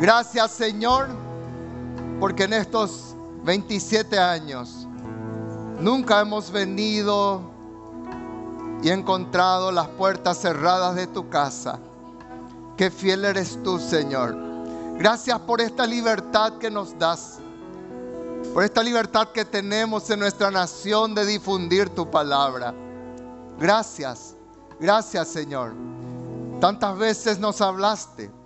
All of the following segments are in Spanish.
Gracias Señor, porque en estos 27 años nunca hemos venido y encontrado las puertas cerradas de tu casa. Qué fiel eres tú, Señor. Gracias por esta libertad que nos das, por esta libertad que tenemos en nuestra nación de difundir tu palabra. Gracias, gracias, Señor. Tantas veces nos hablaste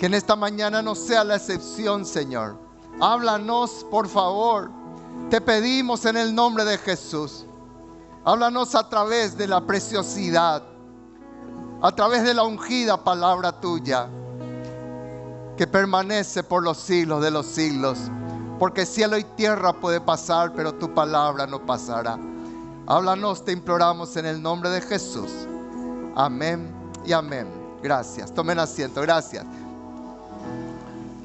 que en esta mañana no sea la excepción, Señor. Háblanos, por favor. Te pedimos en el nombre de Jesús. Háblanos a través de la preciosidad, a través de la ungida palabra tuya, que permanece por los siglos de los siglos. Porque cielo y tierra puede pasar, pero tu palabra no pasará. Háblanos, te imploramos en el nombre de Jesús. Amén y amén. Gracias. Tomen asiento. Gracias.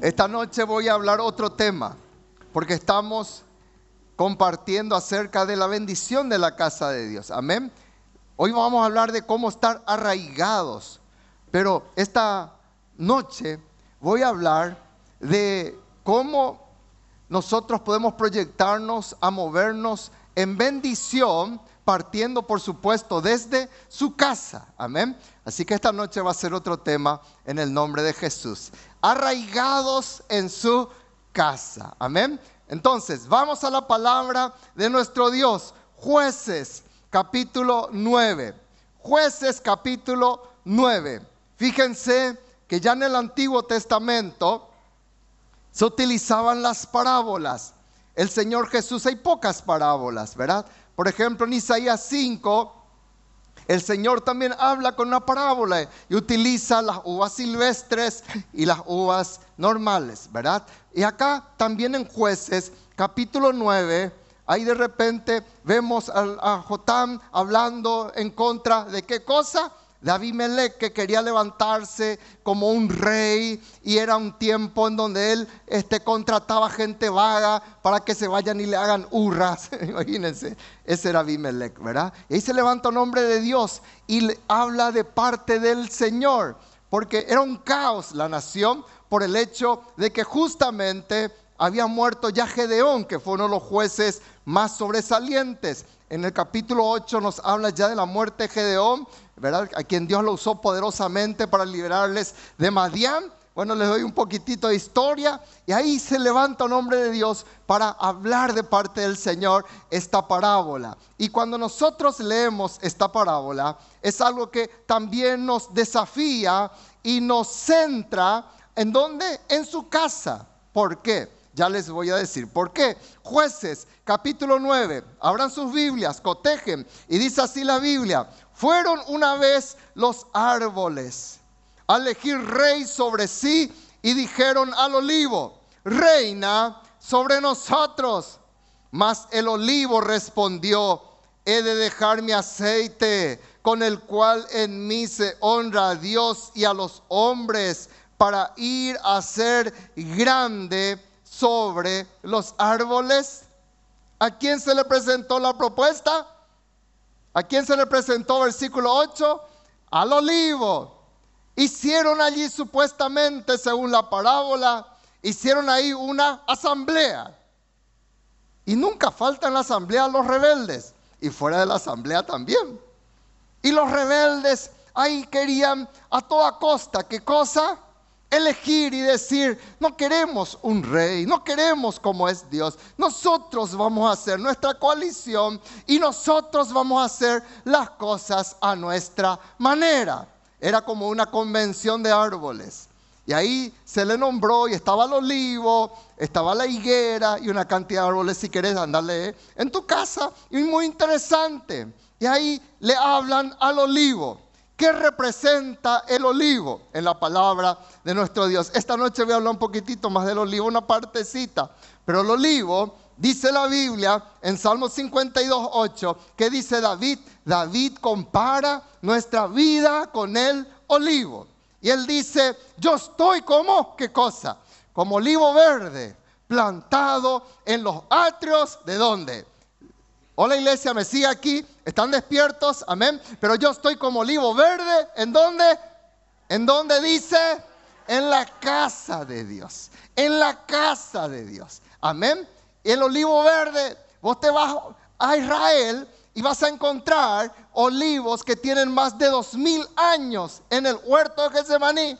Esta noche voy a hablar otro tema, porque estamos compartiendo acerca de la bendición de la casa de Dios. Amén. Hoy vamos a hablar de cómo estar arraigados, pero esta noche voy a hablar de cómo nosotros podemos proyectarnos a movernos en bendición, partiendo por supuesto desde su casa. Amén. Así que esta noche va a ser otro tema en el nombre de Jesús arraigados en su casa. Amén. Entonces, vamos a la palabra de nuestro Dios. Jueces, capítulo 9. Jueces, capítulo 9. Fíjense que ya en el Antiguo Testamento se utilizaban las parábolas. El Señor Jesús, hay pocas parábolas, ¿verdad? Por ejemplo, en Isaías 5, el Señor también habla con una parábola y utiliza las uvas silvestres y las uvas normales, ¿verdad? Y acá también en jueces, capítulo 9, ahí de repente vemos a, Jotam hablando en contra de qué cosa? De Abimelech que quería levantarse como un rey y era un tiempo en donde él este, contrataba gente vaga para que se vayan y le hagan hurras. Imagínense, ese era Abimelech, ¿verdad? Y ahí se levanta un hombre de Dios y habla de parte del Señor, porque era un caos la nación por el hecho de que justamente había muerto ya Gedeón, que fue uno de los jueces más sobresalientes. En el capítulo 8 nos habla ya de la muerte de Gedeón, ¿verdad? A quien Dios lo usó poderosamente para liberarles de Madián. Bueno, les doy un poquitito de historia y ahí se levanta un hombre de Dios para hablar de parte del Señor esta parábola. Y cuando nosotros leemos esta parábola, es algo que también nos desafía y nos centra en dónde? En su casa. ¿Por qué? Ya les voy a decir por qué. Jueces, capítulo 9. Abran sus Biblias, cotejen. Y dice así la Biblia. Fueron una vez los árboles a elegir rey sobre sí y dijeron al olivo, reina sobre nosotros. Mas el olivo respondió, he de dejar mi aceite con el cual en mí se honra a Dios y a los hombres para ir a ser grande sobre los árboles. ¿A quién se le presentó la propuesta? ¿A quién se le presentó versículo 8? Al olivo. Hicieron allí supuestamente, según la parábola, hicieron ahí una asamblea. Y nunca faltan la asamblea los rebeldes. Y fuera de la asamblea también. Y los rebeldes ahí querían a toda costa, ¿qué cosa? Elegir y decir, no queremos un rey, no queremos como es Dios. Nosotros vamos a hacer nuestra coalición y nosotros vamos a hacer las cosas a nuestra manera. Era como una convención de árboles. Y ahí se le nombró y estaba el olivo, estaba la higuera y una cantidad de árboles si quieres andarle en tu casa. Y muy interesante. Y ahí le hablan al olivo. ¿Qué representa el olivo en la palabra de nuestro Dios? Esta noche voy a hablar un poquitito más del olivo, una partecita. Pero el olivo, dice la Biblia en Salmo 52, 8, que dice David, David compara nuestra vida con el olivo. Y él dice, yo estoy como, ¿qué cosa? Como olivo verde, plantado en los atrios de dónde? Hola iglesia, me sigue aquí, están despiertos, amén. Pero yo estoy como olivo verde, ¿en dónde? ¿En dónde dice? En la casa de Dios. En la casa de Dios. Amén. El olivo verde, vos te vas a Israel y vas a encontrar olivos que tienen más de dos mil años en el huerto de Getsemaní.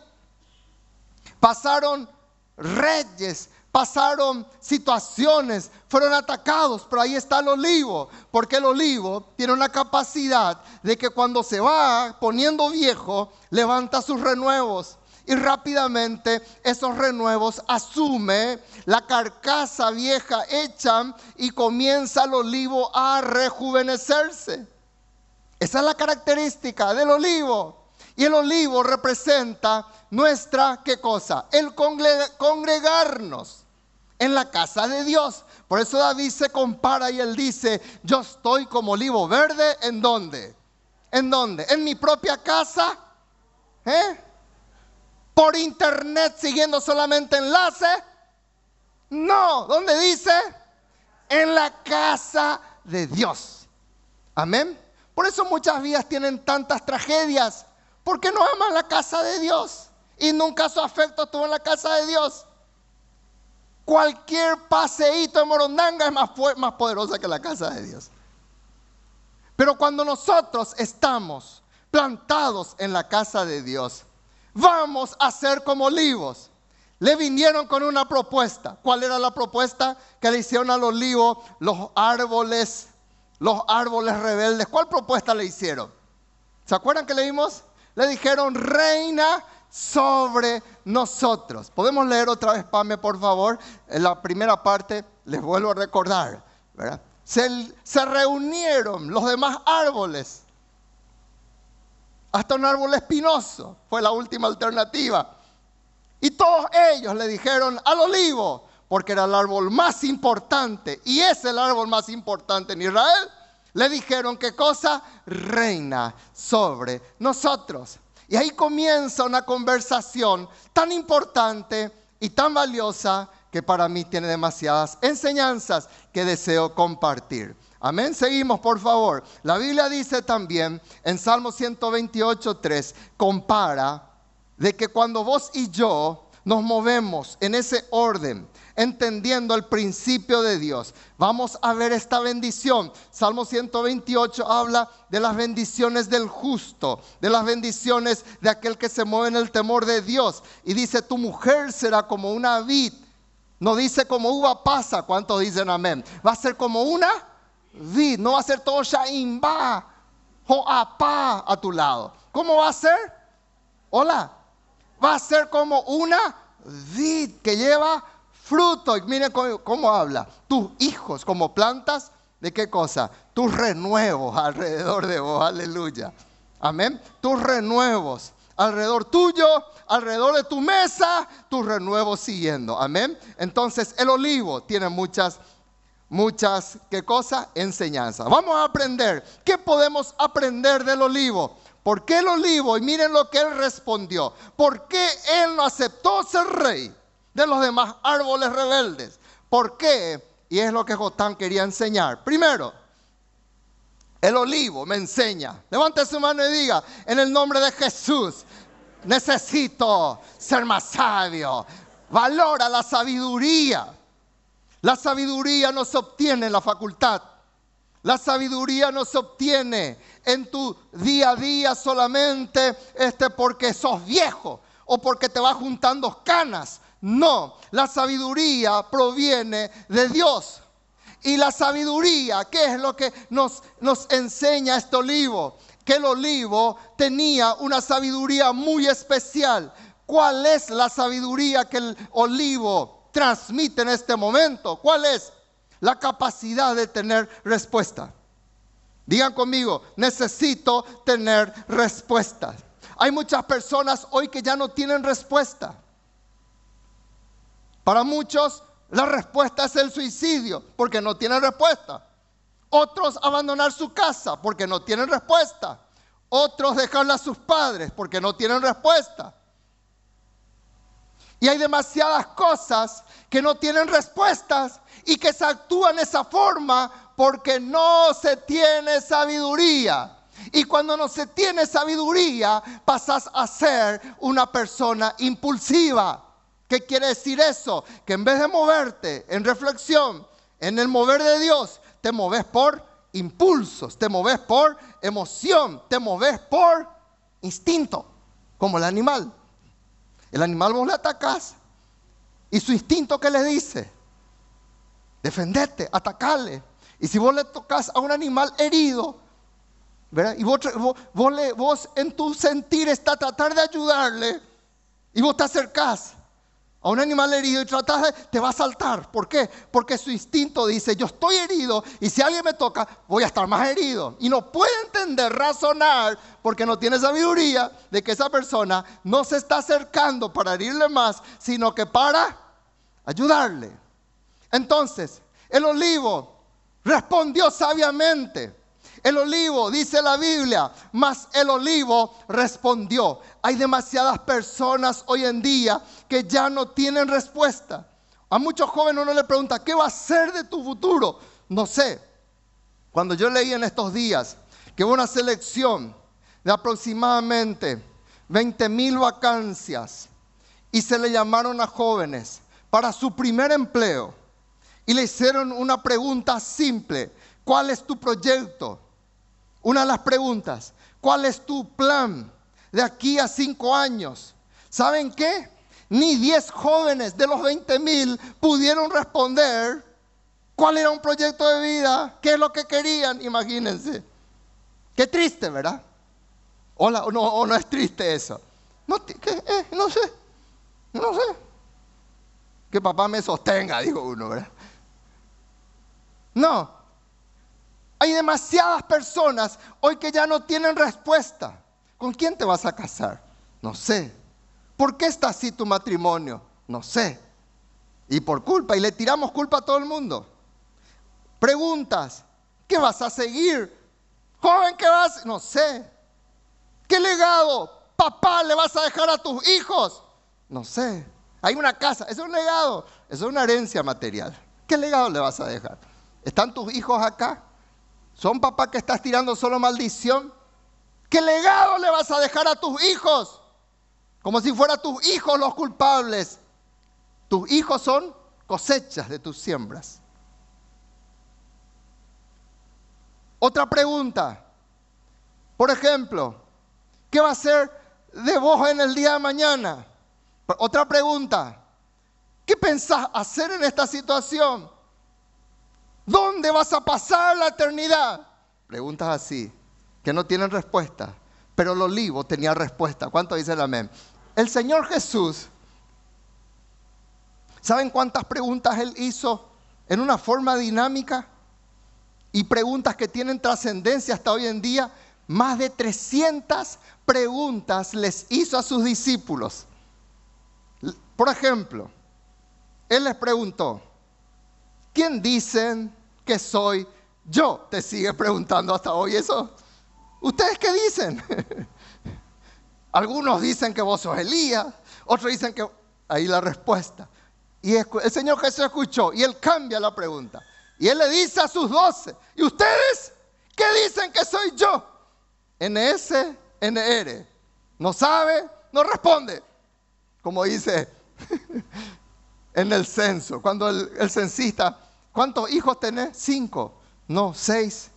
Pasaron reyes, pasaron situaciones, fueron atacados, pero ahí está el olivo, porque el olivo tiene una capacidad de que cuando se va poniendo viejo, levanta sus renuevos. Y rápidamente esos renuevos asume la carcasa vieja hecha y comienza el olivo a rejuvenecerse. Esa es la característica del olivo. Y el olivo representa nuestra, ¿qué cosa? El congregarnos en la casa de Dios. Por eso David se compara y él dice, yo estoy como olivo verde, ¿en dónde? ¿En dónde? ¿En mi propia casa? ¿Eh? ¿Por internet siguiendo solamente enlace? No, ¿dónde dice? En la casa de Dios. Amén. Por eso muchas vidas tienen tantas tragedias, porque no aman la casa de Dios y nunca su afecto estuvo en la casa de Dios. Cualquier paseíto de Morondanga es más, más poderosa que la casa de Dios. Pero cuando nosotros estamos plantados en la casa de Dios, vamos a ser como olivos. Le vinieron con una propuesta. ¿Cuál era la propuesta que le hicieron al olivo los árboles, los árboles rebeldes? ¿Cuál propuesta le hicieron? ¿Se acuerdan que leímos? Le dijeron, reina sobre nosotros. ¿Podemos leer otra vez, Pame, por favor? En la primera parte, les vuelvo a recordar, Se, se reunieron los demás árboles. Hasta un árbol espinoso fue la última alternativa. Y todos ellos le dijeron al olivo, porque era el árbol más importante y es el árbol más importante en Israel, le dijeron qué cosa reina sobre nosotros. Y ahí comienza una conversación tan importante y tan valiosa que para mí tiene demasiadas enseñanzas que deseo compartir. Amén. Seguimos, por favor. La Biblia dice también en Salmo 128, 3, compara de que cuando vos y yo nos movemos en ese orden, entendiendo el principio de Dios. Vamos a ver esta bendición. Salmo 128 habla de las bendiciones del justo, de las bendiciones de aquel que se mueve en el temor de Dios. Y dice, tu mujer será como una vid. No dice como uva pasa. ¿Cuántos dicen amén? Va a ser como una vid. No va a ser todo shaimba o apa a tu lado. ¿Cómo va a ser? Hola. Va a ser como una vid que lleva fruto. Y miren cómo, habla. Tus hijos como plantas, ¿de qué cosa? Tus renuevos alrededor de vos. Aleluya. Amén. Tus renuevos alrededor tuyo, alrededor de tu mesa, tus renuevos siguiendo. Amén. Entonces el olivo tiene muchas, muchas, ¿qué cosa? Enseñanzas. Vamos a aprender. ¿Qué podemos aprender del olivo? ¿Por qué el olivo? Y miren lo que él respondió. ¿Por qué él no aceptó ser rey? De los demás árboles rebeldes. ¿Por qué? Y es lo que Jotán quería enseñar. Primero, el olivo me enseña. Levante su mano y diga, en el nombre de Jesús, necesito ser más sabio. Valora la sabiduría. La sabiduría no se obtiene en la facultad. La sabiduría no se obtiene en tu día a día solamente este porque sos viejo o porque te vas juntando canas no, la sabiduría proviene de Dios. Y la sabiduría, ¿qué es lo que nos, nos enseña este olivo? Que el olivo tenía una sabiduría muy especial. ¿Cuál es la sabiduría que el olivo transmite en este momento? ¿Cuál es? La capacidad de tener respuesta. Digan conmigo, necesito tener respuestas. Hay muchas personas hoy que ya no tienen respuesta. Para muchos la respuesta es el suicidio porque no tienen respuesta. Otros abandonar su casa porque no tienen respuesta. Otros dejarla a sus padres porque no tienen respuesta. Y hay demasiadas cosas que no tienen respuestas y que se actúan de esa forma porque no se tiene sabiduría. Y cuando no se tiene sabiduría, pasas a ser una persona impulsiva. ¿Qué quiere decir eso? Que en vez de moverte en reflexión, en el mover de Dios, te moves por impulsos, te moves por emoción, te moves por instinto, como el animal. El animal vos le atacás y su instinto que le dice, defendete, atacarle. Y si vos le tocas a un animal herido, y vos, vos, en tu sentir está tratar de ayudarle, y vos te acercás a un animal herido y tratas de, te va a saltar. ¿Por qué? Porque su instinto dice, yo estoy herido y si alguien me toca, voy a estar más herido. Y no puede entender, razonar, porque no tiene sabiduría de que esa persona no se está acercando para herirle más, sino que para ayudarle. Entonces, el olivo respondió sabiamente. El olivo, dice la Biblia, mas el olivo respondió. Hay demasiadas personas hoy en día que ya no tienen respuesta. A muchos jóvenes uno le pregunta, ¿qué va a ser de tu futuro? No sé. Cuando yo leí en estos días que hubo una selección de aproximadamente 20 mil vacancias y se le llamaron a jóvenes para su primer empleo y le hicieron una pregunta simple. ¿Cuál es tu proyecto? Una de las preguntas. ¿Cuál es tu plan de aquí a cinco años? ¿Saben qué? Ni diez jóvenes de los 20 mil pudieron responder cuál era un proyecto de vida, qué es lo que querían, imagínense. Qué triste, ¿verdad? O, no, es triste eso. No, eh, no sé, no sé. Que papá me sostenga, dijo uno, ¿verdad? No. Hay demasiadas personas hoy que ya no tienen respuesta. ¿Con quién te vas a casar? No sé. ¿Por qué está así tu matrimonio? No sé. Y por culpa, y le tiramos culpa a todo el mundo. Preguntas, ¿qué vas a seguir? Joven, ¿qué vas? No sé. ¿Qué legado, papá, le vas a dejar a tus hijos? No sé. Hay una casa, eso es un legado, eso es una herencia material. ¿Qué legado le vas a dejar? ¿Están tus hijos acá? ¿Son papá que estás tirando solo maldición? ¿Qué legado le vas a dejar a tus hijos? Como si fueran tus hijos los culpables. Tus hijos son cosechas de tus siembras. Otra pregunta. Por ejemplo, ¿qué va a ser de vos en el día de mañana? Otra pregunta. ¿Qué pensás hacer en esta situación? ¿Dónde vas a pasar la eternidad? Preguntas así, que no tienen respuesta. Pero el olivo tenía respuesta. ¿Cuánto dice el amén? El Señor Jesús, ¿saben cuántas preguntas Él hizo en una forma dinámica? Y preguntas que tienen trascendencia hasta hoy en día. Más de 300 preguntas les hizo a sus discípulos. Por ejemplo, Él les preguntó, ¿quién dicen que soy yo? Te sigue preguntando hasta hoy eso. ¿Ustedes qué dicen? Algunos dicen que vos sos Elías, otros dicen que... Ahí la respuesta. Y el Señor Jesús escuchó y él cambia la pregunta. Y él le dice a sus doce, ¿y ustedes qué dicen que soy yo? NS, NR. No sabe, no responde. Como dice en el censo, cuando el, el censista ¿Cuántos hijos tenés? Cinco. No, seis.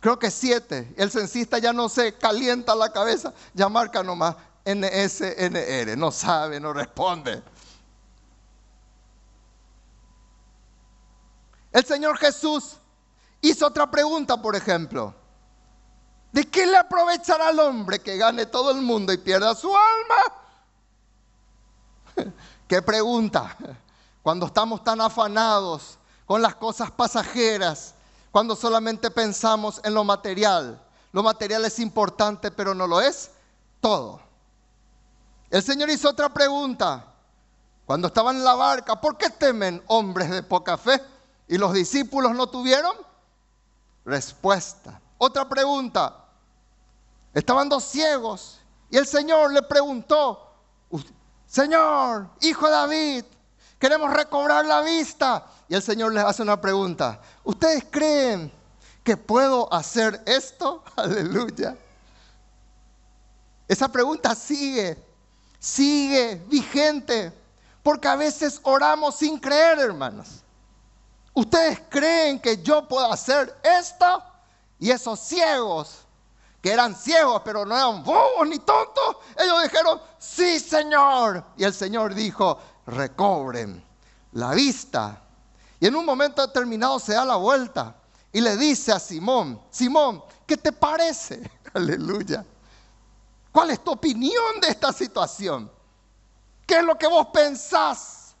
Creo que siete. El censista ya no se calienta la cabeza, ya marca nomás NSNR. No sabe, no responde. El Señor Jesús hizo otra pregunta, por ejemplo. ¿De qué le aprovechará al hombre que gane todo el mundo y pierda su alma? ¿Qué pregunta? Cuando estamos tan afanados con las cosas pasajeras, cuando solamente pensamos en lo material. Lo material es importante, pero no lo es todo. El Señor hizo otra pregunta. Cuando estaban en la barca, ¿por qué temen hombres de poca fe? ¿Y los discípulos no tuvieron? Respuesta. Otra pregunta. Estaban dos ciegos y el Señor le preguntó, Señor, hijo de David, queremos recobrar la vista. Y el Señor les hace una pregunta. ¿Ustedes creen que puedo hacer esto? Aleluya. Esa pregunta sigue, sigue vigente, porque a veces oramos sin creer, hermanos. ¿Ustedes creen que yo puedo hacer esto? Y esos ciegos, que eran ciegos, pero no eran bobos ni tontos, ellos dijeron, sí, Señor. Y el Señor dijo, recobren la vista. Y en un momento determinado se da la vuelta y le dice a Simón, Simón, ¿qué te parece? Aleluya. ¿Cuál es tu opinión de esta situación? ¿Qué es lo que vos pensás?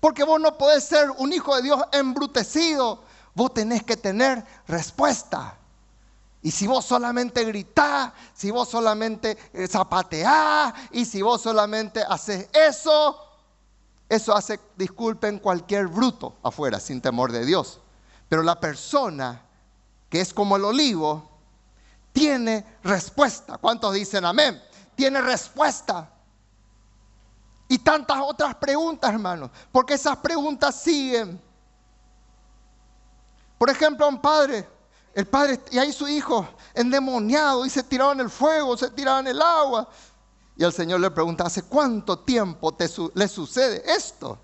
Porque vos no podés ser un hijo de Dios embrutecido. Vos tenés que tener respuesta. Y si vos solamente gritás, si vos solamente eh, zapateás y si vos solamente haces eso, eso hace, disculpen, cualquier bruto afuera, sin temor de Dios. Pero la persona que es como el olivo, tiene respuesta. ¿Cuántos dicen amén? Tiene respuesta. Y tantas otras preguntas, hermanos, porque esas preguntas siguen. Por ejemplo, un padre, el padre y ahí su hijo endemoniado y se tiraba en el fuego, se tiraba en el agua. Y el Señor le pregunta, ¿hace cuánto tiempo te le sucede esto?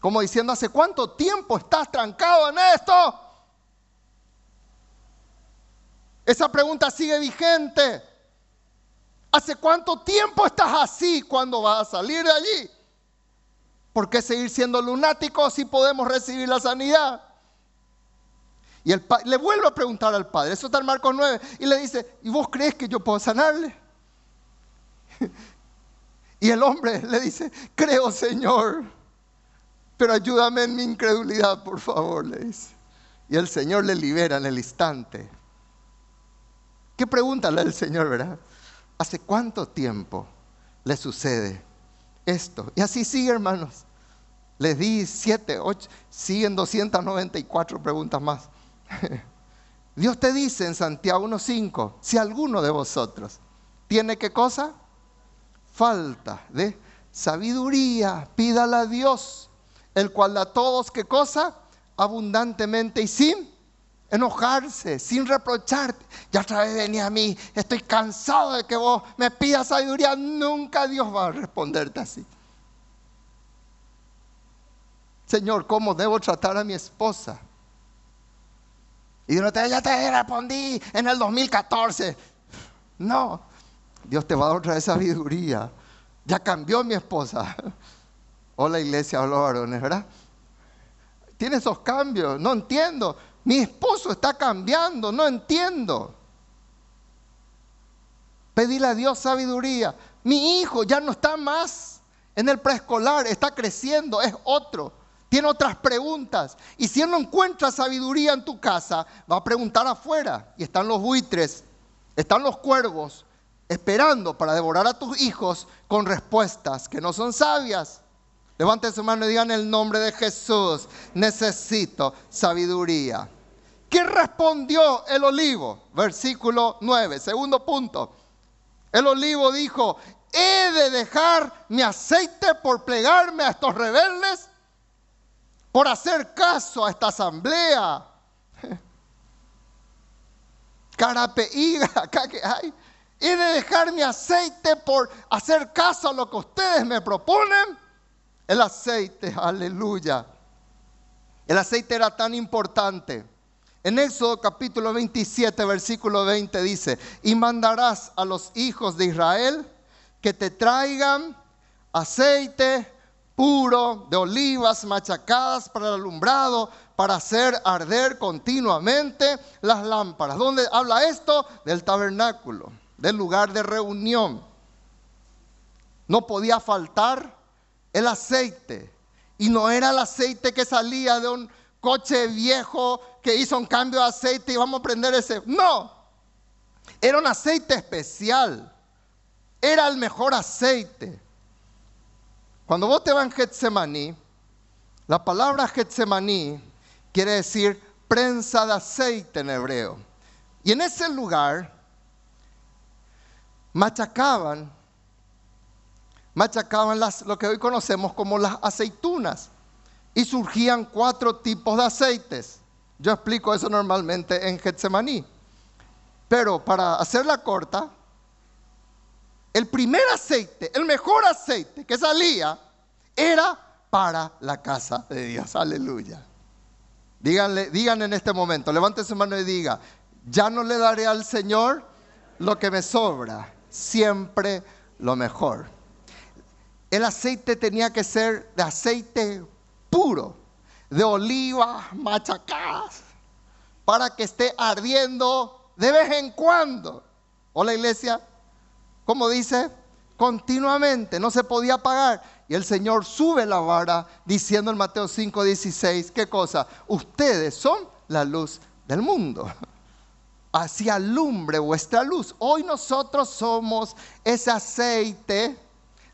Como diciendo, ¿hace cuánto tiempo estás trancado en esto? Esa pregunta sigue vigente. ¿Hace cuánto tiempo estás así cuando vas a salir de allí? ¿Por qué seguir siendo lunático si podemos recibir la sanidad? Y el le vuelve a preguntar al padre, eso está en Marcos 9, y le dice, ¿y vos crees que yo puedo sanarle? Y el hombre le dice, creo Señor, pero ayúdame en mi incredulidad, por favor, le dice. Y el Señor le libera en el instante. ¿Qué pregunta el Señor, verdad? ¿Hace cuánto tiempo le sucede esto? Y así sigue, hermanos. Les di siete, ocho, siguen 294 preguntas más. Dios te dice en Santiago 1.5, si alguno de vosotros tiene qué cosa? Falta de sabiduría, pídala a Dios, el cual a todos qué cosa? Abundantemente y sin enojarse, sin reprocharte. Ya otra vez venía a mí, estoy cansado de que vos me pidas sabiduría. Nunca Dios va a responderte así. Señor, ¿cómo debo tratar a mi esposa? Y te ya te respondí en el 2014. No, Dios te va a dar otra vez sabiduría. Ya cambió mi esposa. Hola iglesia, hola varones, ¿verdad? Tiene esos cambios, no entiendo. Mi esposo está cambiando, no entiendo. Pedirle a Dios sabiduría. Mi hijo ya no está más en el preescolar, está creciendo, es otro. Tiene otras preguntas. Y si él no encuentra sabiduría en tu casa, va a preguntar afuera. Y están los buitres, están los cuervos, esperando para devorar a tus hijos con respuestas que no son sabias. Levanten su mano y digan el nombre de Jesús. Necesito sabiduría. ¿Qué respondió el olivo? Versículo 9, segundo punto. El olivo dijo, ¿he de dejar mi aceite por plegarme a estos rebeldes? Por hacer caso a esta asamblea. Carapeíga, acá que hay. ¿He de dejar mi aceite por hacer caso a lo que ustedes me proponen? El aceite, aleluya. El aceite era tan importante. En Éxodo capítulo 27, versículo 20 dice, y mandarás a los hijos de Israel que te traigan aceite puro de olivas machacadas para el alumbrado, para hacer arder continuamente las lámparas. ¿Dónde habla esto? Del tabernáculo, del lugar de reunión. No podía faltar el aceite. Y no era el aceite que salía de un coche viejo que hizo un cambio de aceite y vamos a prender ese. No, era un aceite especial. Era el mejor aceite. Cuando vos te vas en Getsemaní, la palabra Getsemaní quiere decir prensa de aceite en hebreo. Y en ese lugar machacaban machacaban las, lo que hoy conocemos como las aceitunas y surgían cuatro tipos de aceites. Yo explico eso normalmente en Getsemaní. Pero para hacerla corta, el primer aceite, el mejor aceite que salía, era para la casa de Dios. Aleluya. Díganle, digan en este momento, levanten su mano y diga, ya no le daré al Señor lo que me sobra, siempre lo mejor. El aceite tenía que ser de aceite puro, de olivas machacadas, para que esté ardiendo de vez en cuando. Hola iglesia, como dice, continuamente, no se podía apagar. Y el Señor sube la vara diciendo en Mateo 5, 16, ¿qué cosa? Ustedes son la luz del mundo. Así alumbre vuestra luz. Hoy nosotros somos ese aceite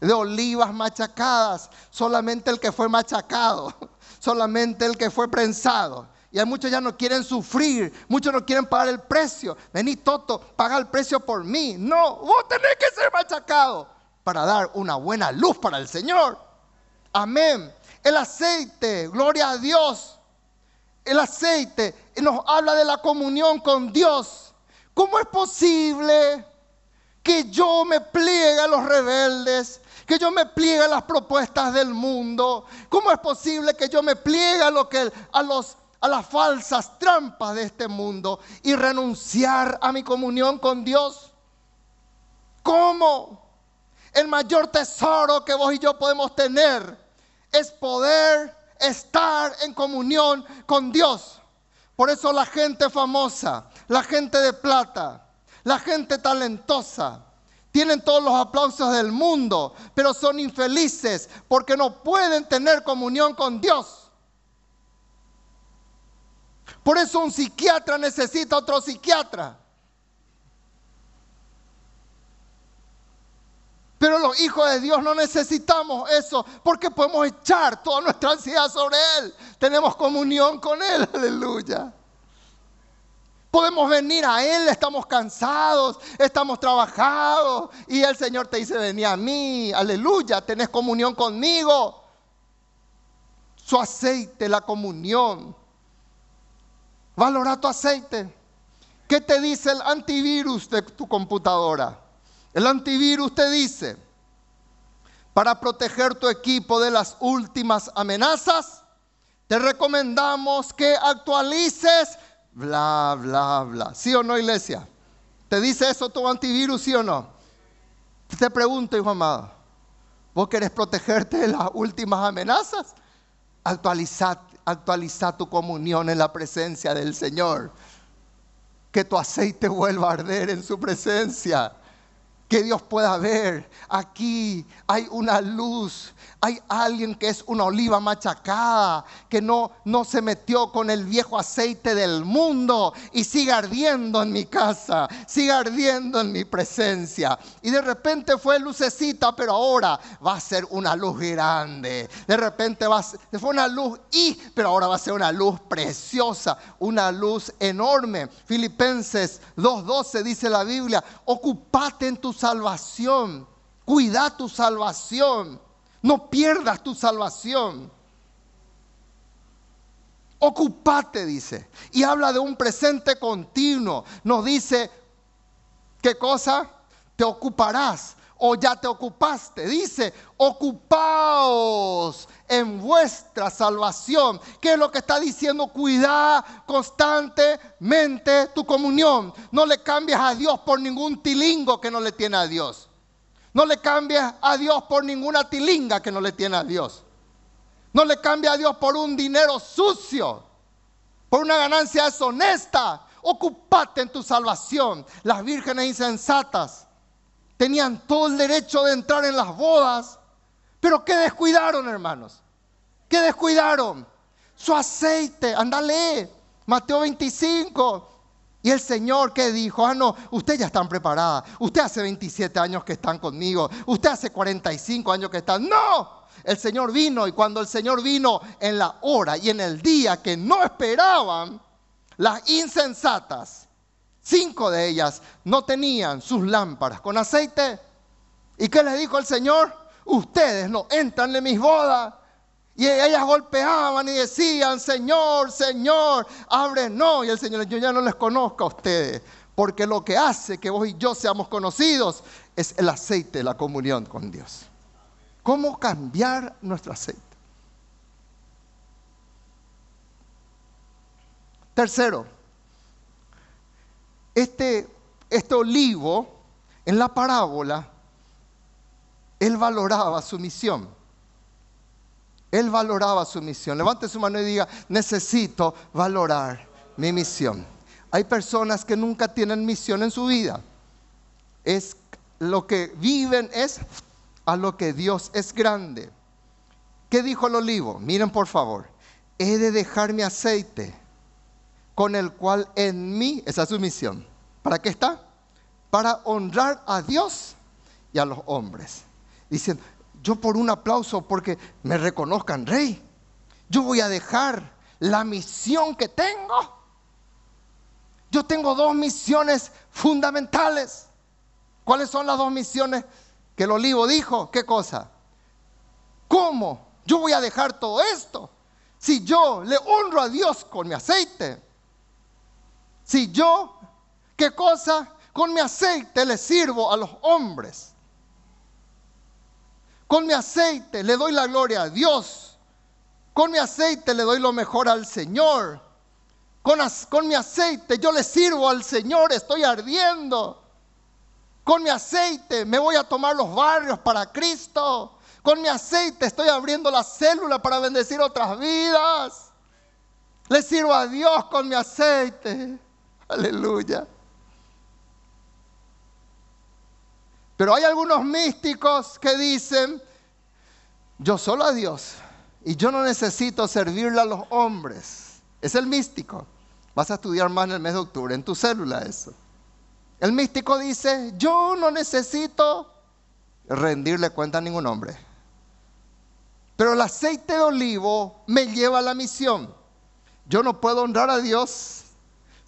de olivas machacadas. Solamente el que fue machacado, solamente el que fue prensado. Y hay muchos ya no quieren sufrir, muchos no quieren pagar el precio. Vení, Toto, paga el precio por mí. No, vos tenés que ser machacado para dar una buena luz para el Señor. Amén. El aceite, gloria a Dios. El aceite nos habla de la comunión con Dios. ¿Cómo es posible que yo me pliegue a los rebeldes? Que yo me pliegue a las propuestas del mundo. ¿Cómo es posible que yo me pliegue a, lo que, a, a las falsas trampas de este mundo y renunciar a mi comunión con Dios? ¿Cómo? El mayor tesoro que vos y yo podemos tener es poder estar en comunión con Dios. Por eso la gente famosa, la gente de plata, la gente talentosa, tienen todos los aplausos del mundo, pero son infelices porque no pueden tener comunión con Dios. Por eso un psiquiatra necesita otro psiquiatra. Pero los hijos de Dios no necesitamos eso porque podemos echar toda nuestra ansiedad sobre Él. Tenemos comunión con Él, aleluya. Podemos venir a Él, estamos cansados, estamos trabajados y el Señor te dice, vení a mí, aleluya, tenés comunión conmigo. Su aceite, la comunión. Valora tu aceite. ¿Qué te dice el antivirus de tu computadora? El antivirus te dice, para proteger tu equipo de las últimas amenazas, te recomendamos que actualices, bla, bla, bla. ¿Sí o no, iglesia? ¿Te dice eso tu antivirus, sí o no? Te pregunto, hijo amado, ¿vos querés protegerte de las últimas amenazas? Actualiza, actualiza tu comunión en la presencia del Señor. Que tu aceite vuelva a arder en su presencia que Dios pueda ver. Aquí hay una luz hay alguien que es una oliva machacada, que no, no se metió con el viejo aceite del mundo y sigue ardiendo en mi casa, sigue ardiendo en mi presencia. Y de repente fue lucecita, pero ahora va a ser una luz grande. De repente va a ser, fue una luz y, pero ahora va a ser una luz preciosa, una luz enorme. Filipenses 2.12 dice la Biblia, ocupate en tu salvación, cuida tu salvación no pierdas tu salvación. Ocupate, dice. Y habla de un presente continuo. Nos dice, ¿qué cosa? Te ocuparás o ya te ocupaste. Dice, ocupaos en vuestra salvación. ¿Qué es lo que está diciendo? Cuida constantemente tu comunión. No le cambies a Dios por ningún tilingo que no le tiene a Dios. No le cambia a Dios por ninguna tilinga que no le tiene a Dios. No le cambia a Dios por un dinero sucio, por una ganancia deshonesta. Ocupate en tu salvación. Las vírgenes insensatas tenían todo el derecho de entrar en las bodas. Pero ¿qué descuidaron, hermanos? ¿Qué descuidaron? Su aceite. Ándale. Mateo 25. Y el Señor que dijo, ah, no, ustedes ya están preparadas. Usted hace 27 años que están conmigo. Usted hace 45 años que están. No, el Señor vino y cuando el Señor vino en la hora y en el día que no esperaban, las insensatas, cinco de ellas, no tenían sus lámparas con aceite. ¿Y qué les dijo el Señor? Ustedes no entran en mis bodas. Y ellas golpeaban y decían, Señor, Señor, abre no. Y el Señor, yo ya no les conozco a ustedes, porque lo que hace que vos y yo seamos conocidos es el aceite, la comunión con Dios. ¿Cómo cambiar nuestro aceite? Tercero, este, este olivo en la parábola, él valoraba su misión. Él valoraba su misión. Levante su mano y diga, necesito valorar mi misión. Hay personas que nunca tienen misión en su vida. Es lo que viven es a lo que Dios es grande. ¿Qué dijo el olivo? Miren por favor. He de dejar mi aceite con el cual en mí, esa es su misión. ¿Para qué está? Para honrar a Dios y a los hombres. Dicen, yo por un aplauso, porque me reconozcan rey, yo voy a dejar la misión que tengo. Yo tengo dos misiones fundamentales. ¿Cuáles son las dos misiones que el olivo dijo? ¿Qué cosa? ¿Cómo? Yo voy a dejar todo esto. Si yo le honro a Dios con mi aceite, si yo, ¿qué cosa? Con mi aceite le sirvo a los hombres. Con mi aceite le doy la gloria a Dios. Con mi aceite le doy lo mejor al Señor. Con, con, mi aceite yo le sirvo al Señor, estoy ardiendo. Con mi aceite me voy a tomar los barrios para Cristo. Con mi aceite estoy abriendo la célula para bendecir otras vidas. Le sirvo a Dios con mi aceite. Aleluya. Pero hay algunos místicos que dicen, yo solo a Dios y yo no necesito servirle a los hombres. Es el místico. Vas a estudiar más en el mes de octubre, en tu célula eso. El místico dice, yo no necesito rendirle cuenta a ningún hombre. Pero el aceite de olivo me lleva a la misión. Yo no puedo honrar a Dios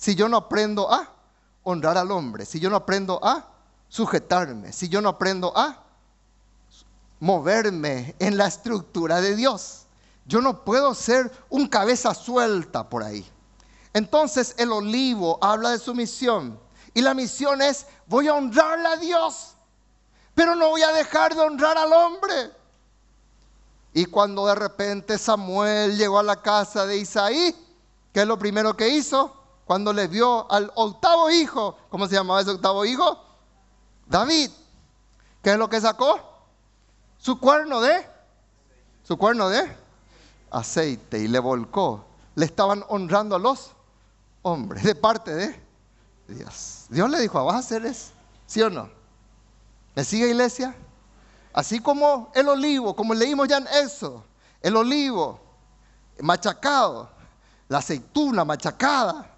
si yo no aprendo a honrar al hombre, si yo no aprendo a sujetarme, si yo no aprendo a moverme en la estructura de Dios. Yo no puedo ser un cabeza suelta por ahí. Entonces el olivo habla de su misión. Y la misión es, voy a honrarle a Dios, pero no voy a dejar de honrar al hombre. Y cuando de repente Samuel llegó a la casa de Isaí, ¿qué es lo primero que hizo? Cuando le vio al octavo hijo, ¿cómo se llamaba ese octavo hijo? David. ¿Qué es lo que sacó? Su cuerno de, su cuerno de aceite y le volcó. Le estaban honrando a los hombres de parte de Dios. Dios le dijo, ¿vas a hacer eso? ¿Sí o no? ¿Me sigue iglesia? Así como el olivo, como leímos ya en eso, el olivo machacado, la aceituna machacada,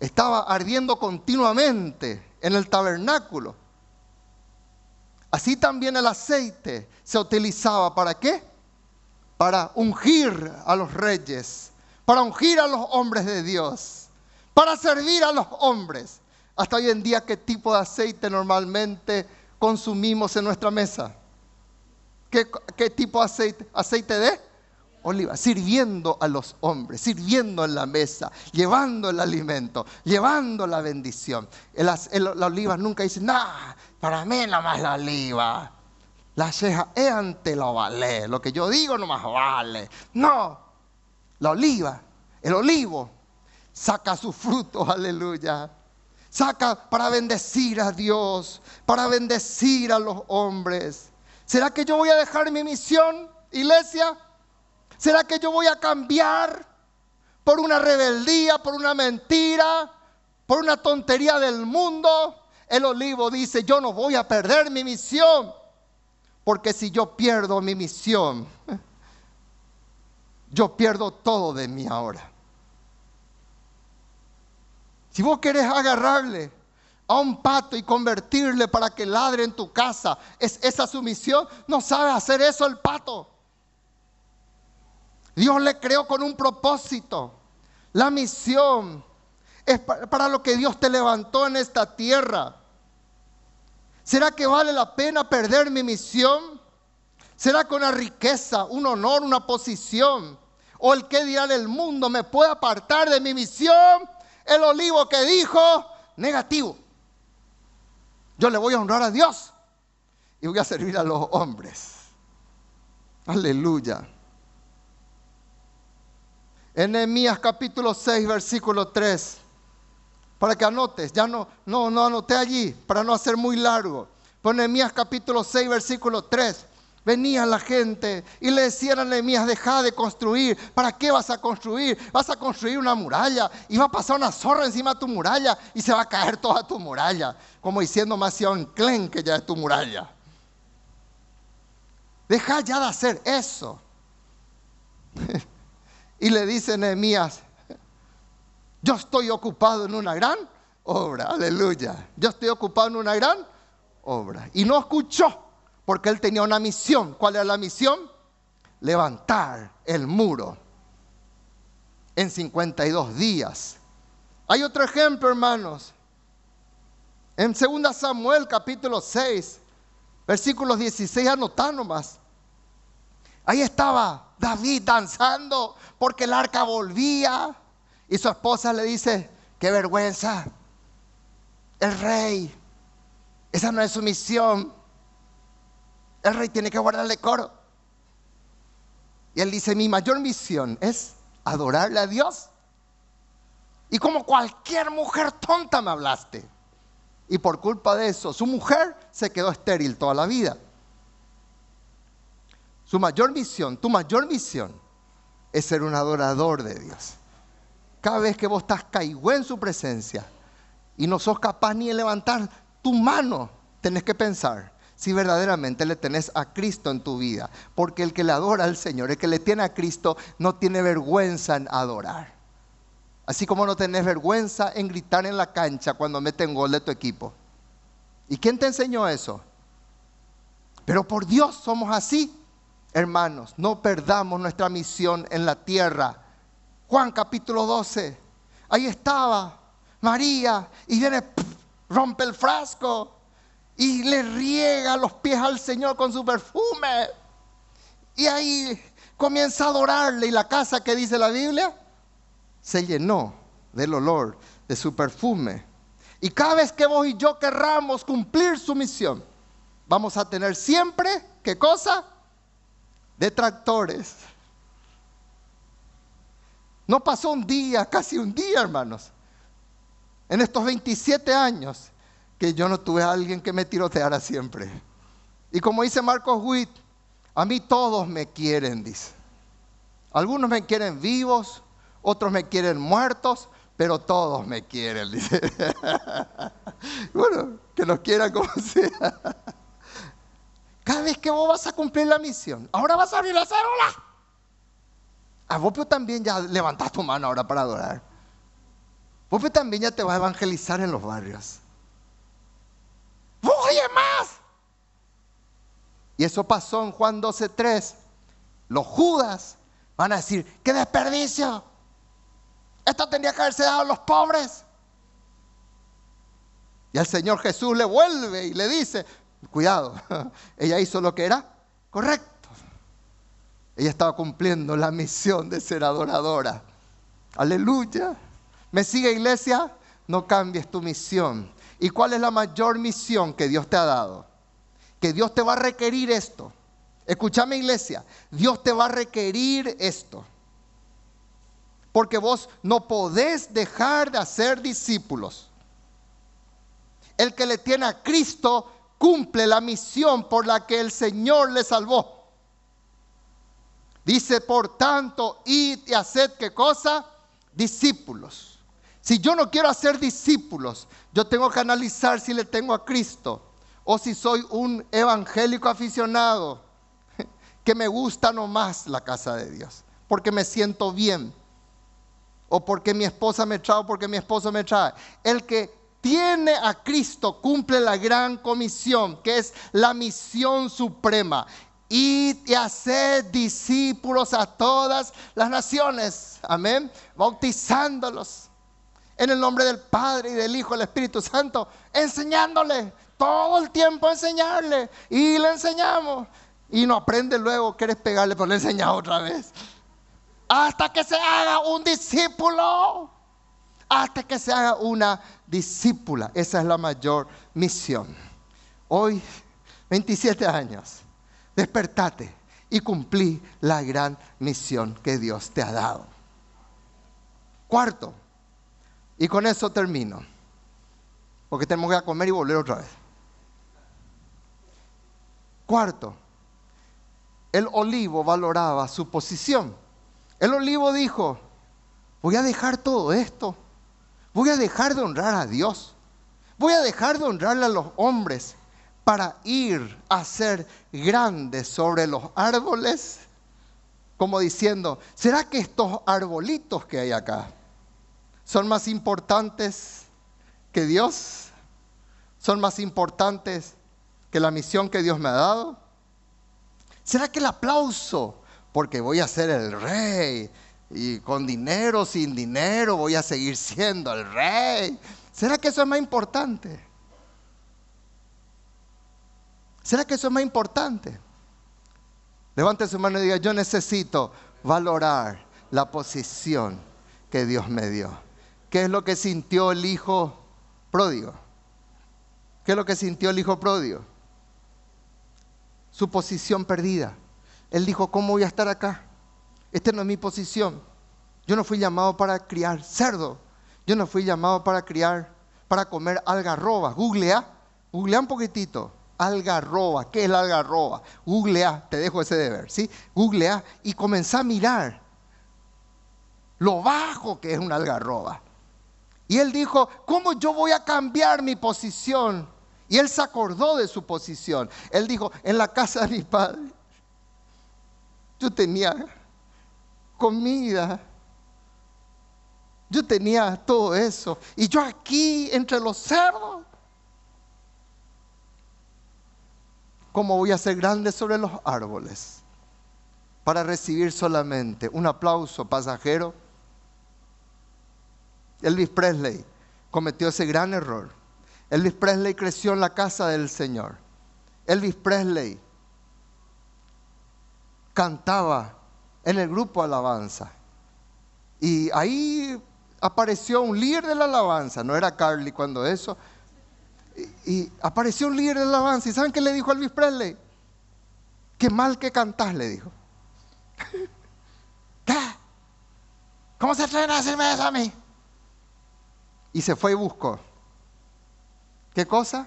estaba ardiendo continuamente en el tabernáculo. Así también el aceite se utilizaba para qué? Para ungir a los reyes, para ungir a los hombres de Dios, para servir a los hombres. Hasta hoy en día, ¿qué tipo de aceite normalmente consumimos en nuestra mesa? ¿Qué, qué tipo de aceite? ¿Aceite de? Oliva, sirviendo a los hombres, sirviendo en la mesa, llevando el alimento, llevando la bendición. la oliva nunca dice, nah, para mí más la oliva. La ceja es ante lo vale, lo que yo digo no más vale. No, la oliva, el olivo, saca su fruto, aleluya. Saca para bendecir a Dios, para bendecir a los hombres. ¿Será que yo voy a dejar mi misión, iglesia? ¿Será que yo voy a cambiar por una rebeldía, por una mentira, por una tontería del mundo? El olivo dice, yo no voy a perder mi misión, porque si yo pierdo mi misión, yo pierdo todo de mí ahora. Si vos querés agarrarle a un pato y convertirle para que ladre en tu casa, ¿es esa su misión? No sabe hacer eso el pato. Dios le creó con un propósito. La misión es para lo que Dios te levantó en esta tierra. ¿Será que vale la pena perder mi misión? ¿Será con una riqueza, un honor, una posición? ¿O el que dirá el mundo me puede apartar de mi misión? El olivo que dijo, negativo. Yo le voy a honrar a Dios y voy a servir a los hombres. Aleluya. En Nehemías capítulo 6, versículo 3. Para que anotes, ya no, no, no anoté allí, para no hacer muy largo. Pero en Nehemías capítulo 6, versículo 3. Venía la gente y le decían a Nehemías, deja de construir. ¿Para qué vas a construir? Vas a construir una muralla y va a pasar una zorra encima de tu muralla y se va a caer toda tu muralla. Como diciendo más Clen que ya es tu muralla. Deja ya de hacer eso. y le dice Nehemías, yo estoy ocupado en una gran obra. Aleluya. Yo estoy ocupado en una gran obra. Y no escuchó porque él tenía una misión. ¿Cuál era la misión? Levantar el muro en 52 días. Hay otro ejemplo, hermanos. En 2 Samuel capítulo 6, versículos 16, anotá nomás. Ahí estaba David danzando porque el arca volvía. Y su esposa le dice, qué vergüenza. El rey, esa no es su misión. El rey tiene que guardarle coro. Y él dice, mi mayor misión es adorarle a Dios. Y como cualquier mujer tonta me hablaste. Y por culpa de eso, su mujer se quedó estéril toda la vida. Su mayor misión, tu mayor misión, es ser un adorador de Dios. Cada vez que vos estás caído en su presencia y no sos capaz ni de levantar tu mano, tenés que pensar, si verdaderamente le tenés a Cristo en tu vida. Porque el que le adora al Señor, el que le tiene a Cristo, no tiene vergüenza en adorar. Así como no tenés vergüenza en gritar en la cancha cuando meten gol de tu equipo. ¿Y quién te enseñó eso? Pero por Dios somos así, hermanos. No perdamos nuestra misión en la tierra. Juan capítulo 12. Ahí estaba María y viene, rompe el frasco y le riega los pies al Señor con su perfume. Y ahí comienza a adorarle y la casa que dice la Biblia se llenó del olor de su perfume. Y cada vez que vos y yo querramos cumplir su misión, vamos a tener siempre, ¿qué cosa? Detractores. No pasó un día, casi un día, hermanos, en estos 27 años que yo no tuve a alguien que me tiroteara siempre. Y como dice Marcos Witt, a mí todos me quieren, dice. Algunos me quieren vivos, otros me quieren muertos, pero todos me quieren, dice. bueno, que los quieran como sea. Cada vez que vos vas a cumplir la misión, ahora vas a abrir la célula. A vos también ya levantás tu mano ahora para adorar. Vos también ya te vas a evangelizar en los barrios. Oye más. Y eso pasó en Juan 12:3. Los judas van a decir, qué desperdicio. Esto tendría que haberse dado a los pobres. Y el Señor Jesús le vuelve y le dice, cuidado, ella hizo lo que era correcto. Ella estaba cumpliendo la misión de ser adoradora. Aleluya. ¿Me sigue iglesia? No cambies tu misión. ¿Y cuál es la mayor misión que Dios te ha dado? Que Dios te va a requerir esto. Escúchame iglesia, Dios te va a requerir esto. Porque vos no podés dejar de hacer discípulos. El que le tiene a Cristo cumple la misión por la que el Señor le salvó. Dice, por tanto, id y haced qué cosa? Discípulos. Si yo no quiero hacer discípulos, yo tengo que analizar si le tengo a Cristo o si soy un evangélico aficionado que me gusta nomás la casa de Dios, porque me siento bien o porque mi esposa me trae o porque mi esposo me trae. El que tiene a Cristo cumple la gran comisión, que es la misión suprema. y hacer discípulos a todas las naciones. Amén. Bautizándolos en el nombre del Padre y del Hijo y del Espíritu Santo, enseñándole, todo el tiempo enseñarle. Y le enseñamos. Y no aprende luego, quieres pegarle, pero le enseñas otra vez. Hasta que se haga un discípulo. Hasta que se haga una discípula. Esa es la mayor misión. Hoy, 27 años, despertate y cumplí la gran misión que Dios te ha dado. Cuarto, y con eso termino, porque tenemos que comer y volver otra vez. Cuarto, el olivo valoraba su posición. El olivo dijo, voy a dejar todo esto, voy a dejar de honrar a Dios, voy a dejar de honrarle a los hombres para ir a ser grande sobre los árboles, como diciendo, ¿será que estos arbolitos que hay acá son más importantes que Dios? ¿Son más importantes que la misión que Dios me ha dado? ¿Será que el aplauso, porque voy a ser el rey y con dinero, sin dinero, voy a seguir siendo el rey? ¿Será que eso es más importante? ¿Será que eso es más importante? Levante su mano y diga, yo necesito valorar la posición que Dios me dio. ¿Qué es lo que sintió el hijo pródigo? ¿Qué es lo que sintió el hijo pródigo? Su posición perdida. Él dijo, ¿cómo voy a estar acá? Esta no es mi posición. Yo no fui llamado para criar cerdo. Yo no fui llamado para criar, para comer algarrobas. Googlea, googlea un poquitito algarroba. ¿Qué es la algarroba? Googlea, te dejo ese deber, ¿sí? Googlea y comenzá a mirar lo bajo que es una algarroba. Y él dijo, ¿cómo yo voy a cambiar mi posición? Y él se acordó de su posición. Él dijo, en la casa de mi padre, yo tenía comida, yo tenía todo eso. Y yo aquí entre los cerdos. ¿Cómo voy a ser grande sobre los árboles? Para recibir solamente un aplauso pasajero. Elvis Presley cometió ese gran error. Elvis Presley creció en la casa del Señor. Elvis Presley cantaba en el grupo alabanza. Y ahí apareció un líder de la alabanza, no era Carly cuando eso, y, apareció un líder de alabanza. ¿Y saben qué le dijo Elvis Presley? Qué mal que cantás, le dijo. ¿Qué? ¿Cómo se atreven a decirme eso a mí? Y se fue y buscó. ¿Qué cosa?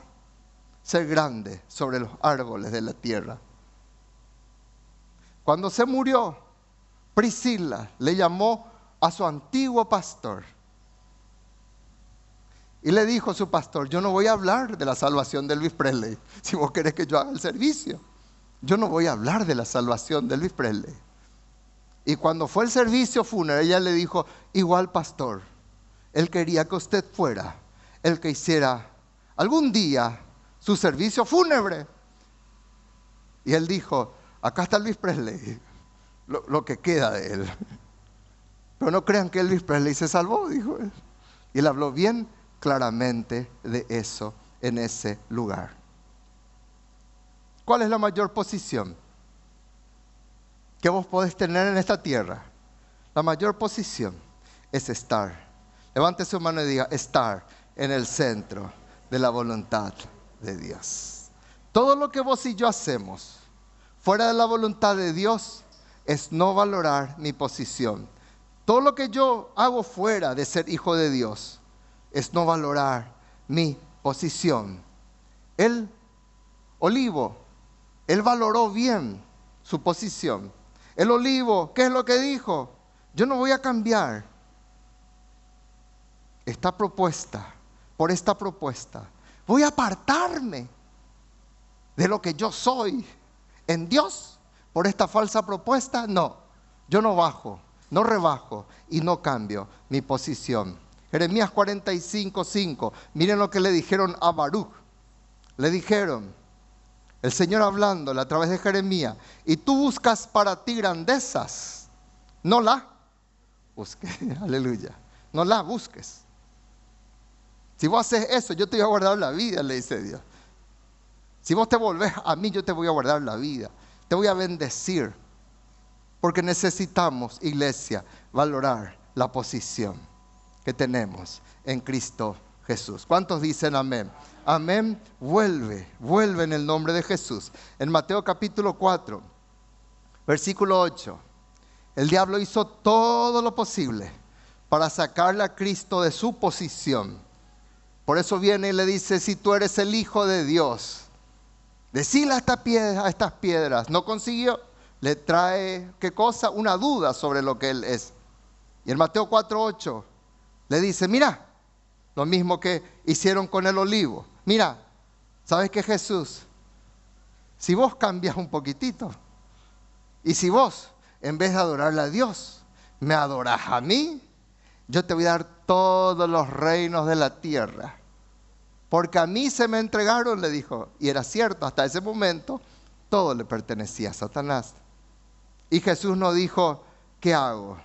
Ser grande sobre los árboles de la tierra. Cuando se murió, Priscila le llamó a su antiguo pastor y le dijo a su pastor, yo no voy a hablar de la salvación de Luis Presley, si vos querés que yo haga el servicio. Yo no voy a hablar de la salvación de Luis Presley. Y cuando fue el servicio fúnebre, ella le dijo, igual pastor, él quería que usted fuera el que hiciera algún día su servicio fúnebre. Y él dijo, acá está Luis Presley, lo, que queda de él. Pero no crean que Luis Presley se salvó, dijo él. Y él habló bien claramente de eso en ese lugar. ¿Cuál es la mayor posición que vos podés tener en esta tierra? La mayor posición es estar. Levante su mano y diga, estar en el centro de la voluntad de Dios. Todo lo que vos y yo hacemos fuera de la voluntad de Dios es no valorar mi posición. Todo lo que yo hago fuera de ser hijo de Dios es no valorar mi posición. El olivo, él valoró bien su posición. El olivo, ¿qué es lo que dijo? Yo no voy a cambiar esta propuesta por esta propuesta. Voy a apartarme de lo que yo soy en Dios por esta falsa propuesta. No, yo no bajo, no rebajo y no cambio mi posición. Jeremías 45, 5. Miren lo que le dijeron a Baruch. Le dijeron, el Señor hablándole a través de Jeremías, y tú buscas para ti grandezas, no la busques, aleluya, no la busques. Si vos haces eso, yo te voy a guardar la vida, le dice Dios. Si vos te volvés a mí, yo te voy a guardar la vida. Te voy a bendecir. Porque necesitamos, iglesia, valorar la posición que tenemos en Cristo Jesús. ¿Cuántos dicen amén? Amén. Vuelve, vuelve en el nombre de Jesús. En Mateo capítulo 4, versículo 8, el diablo hizo todo lo posible para sacarle a Cristo de su posición. Por eso viene y le dice, si tú eres el Hijo de Dios, decile a, a estas piedras. No consiguió, le trae, ¿qué cosa? Una duda sobre lo que él es. Y en Mateo 4.8 le dice, mira, lo mismo que hicieron con el olivo. Mira, ¿sabes qué Jesús? Si vos cambias un poquitito, y si vos, en vez de adorarle a Dios, me adorás a mí, yo te voy a dar todos los reinos de la tierra. Porque a mí se me entregaron, le dijo. Y era cierto, hasta ese momento todo le pertenecía a Satanás. Y Jesús no dijo, ¿qué hago?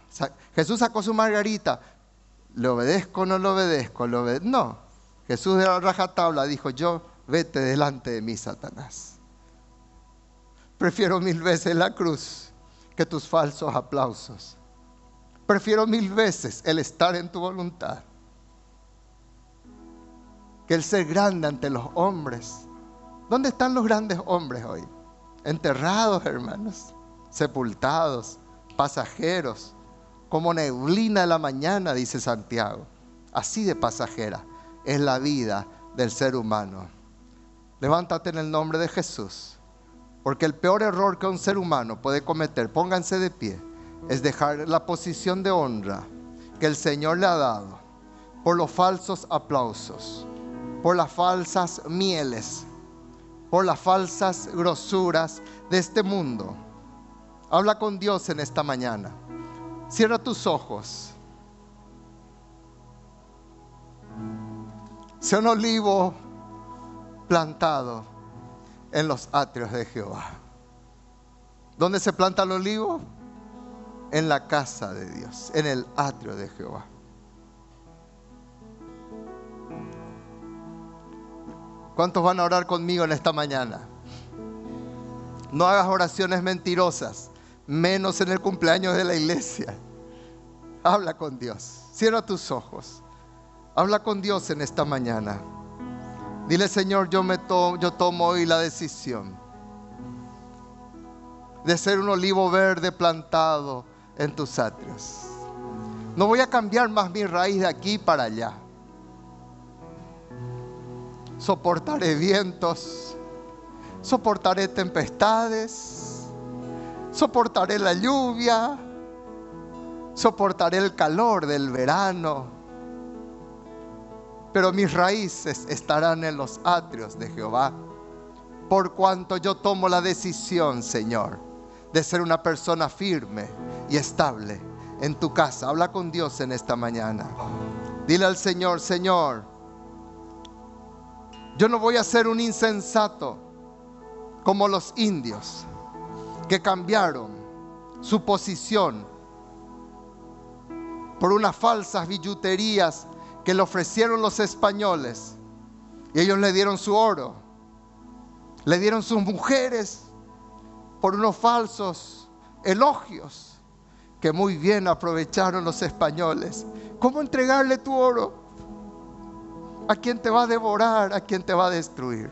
Jesús sacó su margarita, ¿le obedezco o no le obedezco? No, Jesús de la rajatabla dijo, yo vete delante de mí, Satanás. Prefiero mil veces la cruz que tus falsos aplausos. Prefiero mil veces el estar en tu voluntad que el ser grande ante los hombres. ¿Dónde están los grandes hombres hoy? Enterrados, hermanos, sepultados, pasajeros, como neblina de la mañana, dice Santiago. Así de pasajera es la vida del ser humano. Levántate en el nombre de Jesús, porque el peor error que un ser humano puede cometer, pónganse de pie, es dejar la posición de honra que el Señor le ha dado por los falsos aplausos, por las falsas mieles, por las falsas grosuras de este mundo. Habla con Dios en esta mañana. Cierra tus ojos. Sea un olivo plantado en los atrios de Jehová. ¿Dónde se planta el olivo? en la casa de Dios, en el atrio de Jehová. ¿Cuántos van a orar conmigo en esta mañana? No hagas oraciones mentirosas, menos en el cumpleaños de la iglesia. Habla con Dios. Cierra tus ojos. Habla con Dios en esta mañana. Dile, Señor, yo, me yo tomo hoy la decisión de ser un olivo verde plantado en tus atrios. No voy a cambiar más mi raíz de aquí para allá. Soportaré vientos, soportaré tempestades, soportaré la lluvia, soportaré el calor del verano. Pero mis raíces estarán en los atrios de Jehová, por cuanto yo tomo la decisión, Señor, de ser una persona firme y estable en tu casa. Habla con Dios en esta mañana. Dile al Señor, Señor, yo no voy a ser un insensato como los indios que cambiaron su posición por unas falsas billuterías que le ofrecieron los españoles. Y ellos le dieron su oro, le dieron sus mujeres por unos falsos elogios que muy bien aprovecharon los españoles. ¿Cómo entregarle tu oro? ¿A quien te va a devorar? ¿A quien te va a destruir?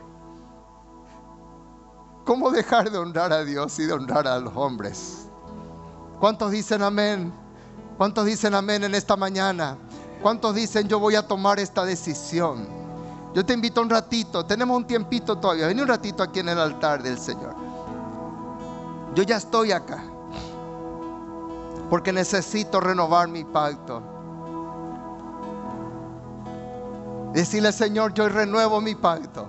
¿Cómo dejar de honrar a Dios y de honrar a los hombres? ¿Cuántos dicen amén? ¿Cuántos dicen amén en esta mañana? ¿Cuántos dicen yo voy a tomar esta decisión? Yo te invito un ratito, tenemos un tiempito todavía, ven un ratito aquí en el altar del Señor. Yo ya estoy acá porque necesito renovar mi pacto. Decirle, Señor, yo renuevo mi pacto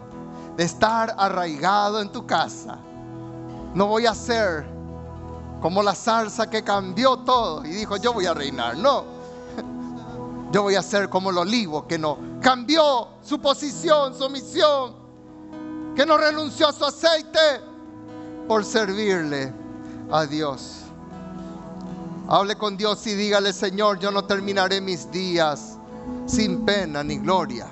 de estar arraigado en tu casa. No voy a ser como la salsa que cambió todo y dijo, yo voy a reinar. No, yo voy a ser como el olivo que no cambió su posición, su misión, que no renunció a su aceite por servirle a Dios. Hable con Dios y dígale, Señor, yo no terminaré mis días sin pena ni gloria.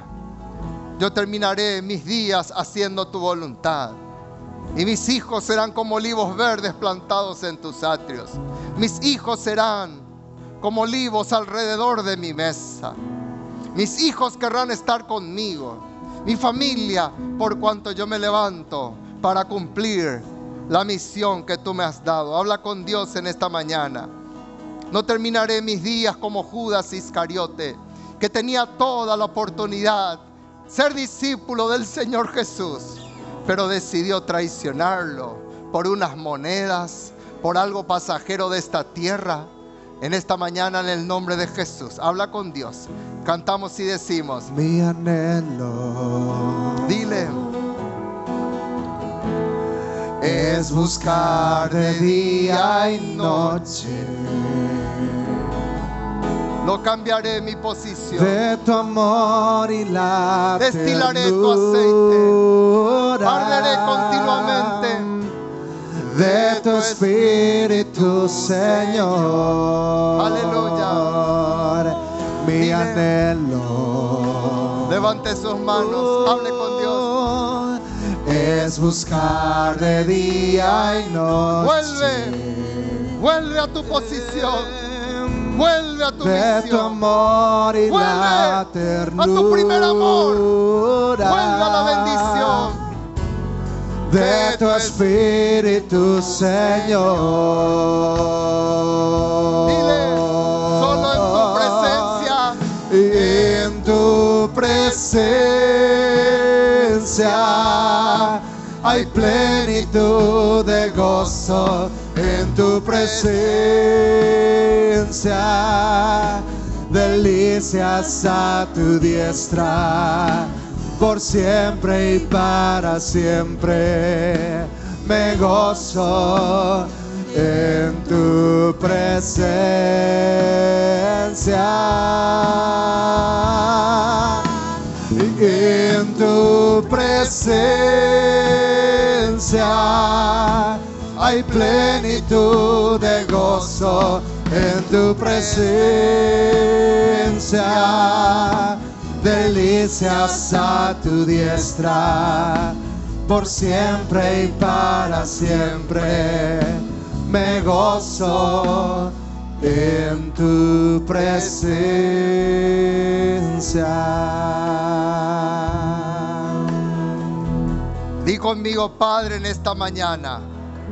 Yo terminaré mis días haciendo tu voluntad. Y mis hijos serán como olivos verdes plantados en tus atrios. Mis hijos serán como olivos alrededor de mi mesa. Mis hijos querrán estar conmigo. Mi familia, por cuanto yo me levanto para cumplir la misión que tú me has dado. Habla con Dios en esta mañana. No terminaré mis días como Judas Iscariote, que tenía toda la oportunidad ser discípulo del Señor Jesús, pero decidió traicionarlo por unas monedas, por algo pasajero de esta tierra. En esta mañana, en el nombre de Jesús, habla con Dios. Cantamos y decimos, mi anhelo. Dile es buscar de día y noche. No cambiaré mi posición. De tu amor y la Destilaré tu aceite. Arderé continuamente. De tu espíritu, Señor. Aleluya. Mi Dile. anhelo. Levante sus manos. Hable con Dios. Es buscar de día y noche. Vuelve. Vuelve a tu posición. Vuelve a tu de tu misión. amor y Vuelve la a tu primer amor. Vuelve a la bendición. de tu espíritu, Señor. Dile, solo en tu presencia. Y en tu presencia hay plenitud de gozo. En tu presencia, delicias a tu diestra por siempre y para siempre. Me gozo en tu presencia. En tu presencia hay plenitud de gozo en tu presencia delicias a tu diestra, por siempre y para siempre me gozo en tu presencia. Di conmigo, Padre, en esta mañana.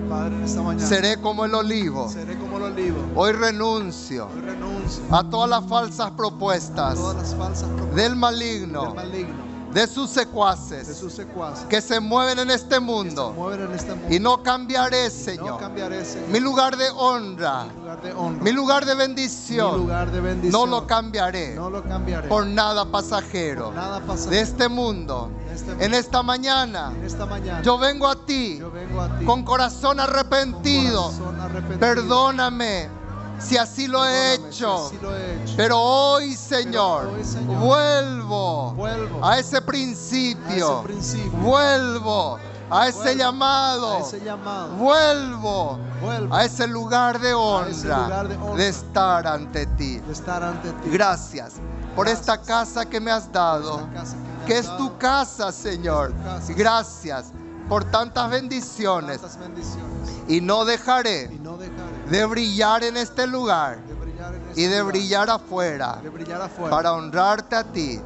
Padre, en esta mañana Seré como el olivo. seré como el olivo. Hoy renuncio Hoy renuncio a todas las falsas propuestas todas las falsas propuestas del del maligno, maligno, de sus de secuaces sus secuaces que se mueven en este que se mundo. mueven en este mundo. Y no cambiaré, no Señor, cambiaré Señor, mi lugar de honra, mi lugar de honra, mi lugar de mi bendición. lugar de bendición. No lo cambiaré No lo cambiaré por nada pasajero por nada pasajero de este mundo. de este mundo. En esta mañana En esta mañana yo vengo a ti yo vengo a ti con corazón arrepentido. con corazón arrepentido. Perdóname si así lo he hecho. Pero hoy, Señor, vuelvo vuelvo a ese principio. Vuelvo a ese llamado. Vuelvo a ese lugar de honra de estar ante ti. Gracias por esta casa que me has dado, que es tu casa, Señor. Gracias por tantas bendiciones y no dejaré de brillar en este lugar en este y de brillar afuera de brillar afuera. para honrarte a ti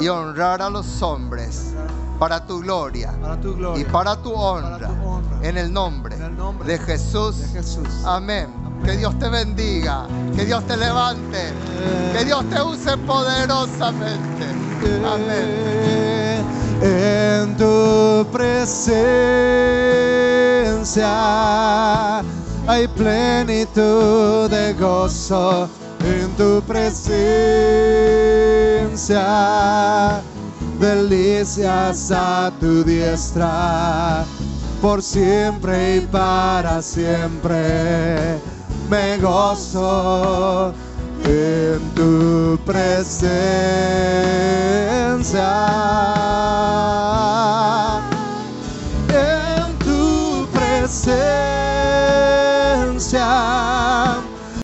y honrar a los hombres para tu gloria para tu gloria y para tu honra en el nombre de Jesús. Amén. Que Dios te bendiga, que Dios te levante, que Dios te use poderosamente. Amén. En tu presencia hay plenitud de gozo. En tu presencia, delicias a tu diestra, por siempre y para siempre. Me gozo en tu presencia.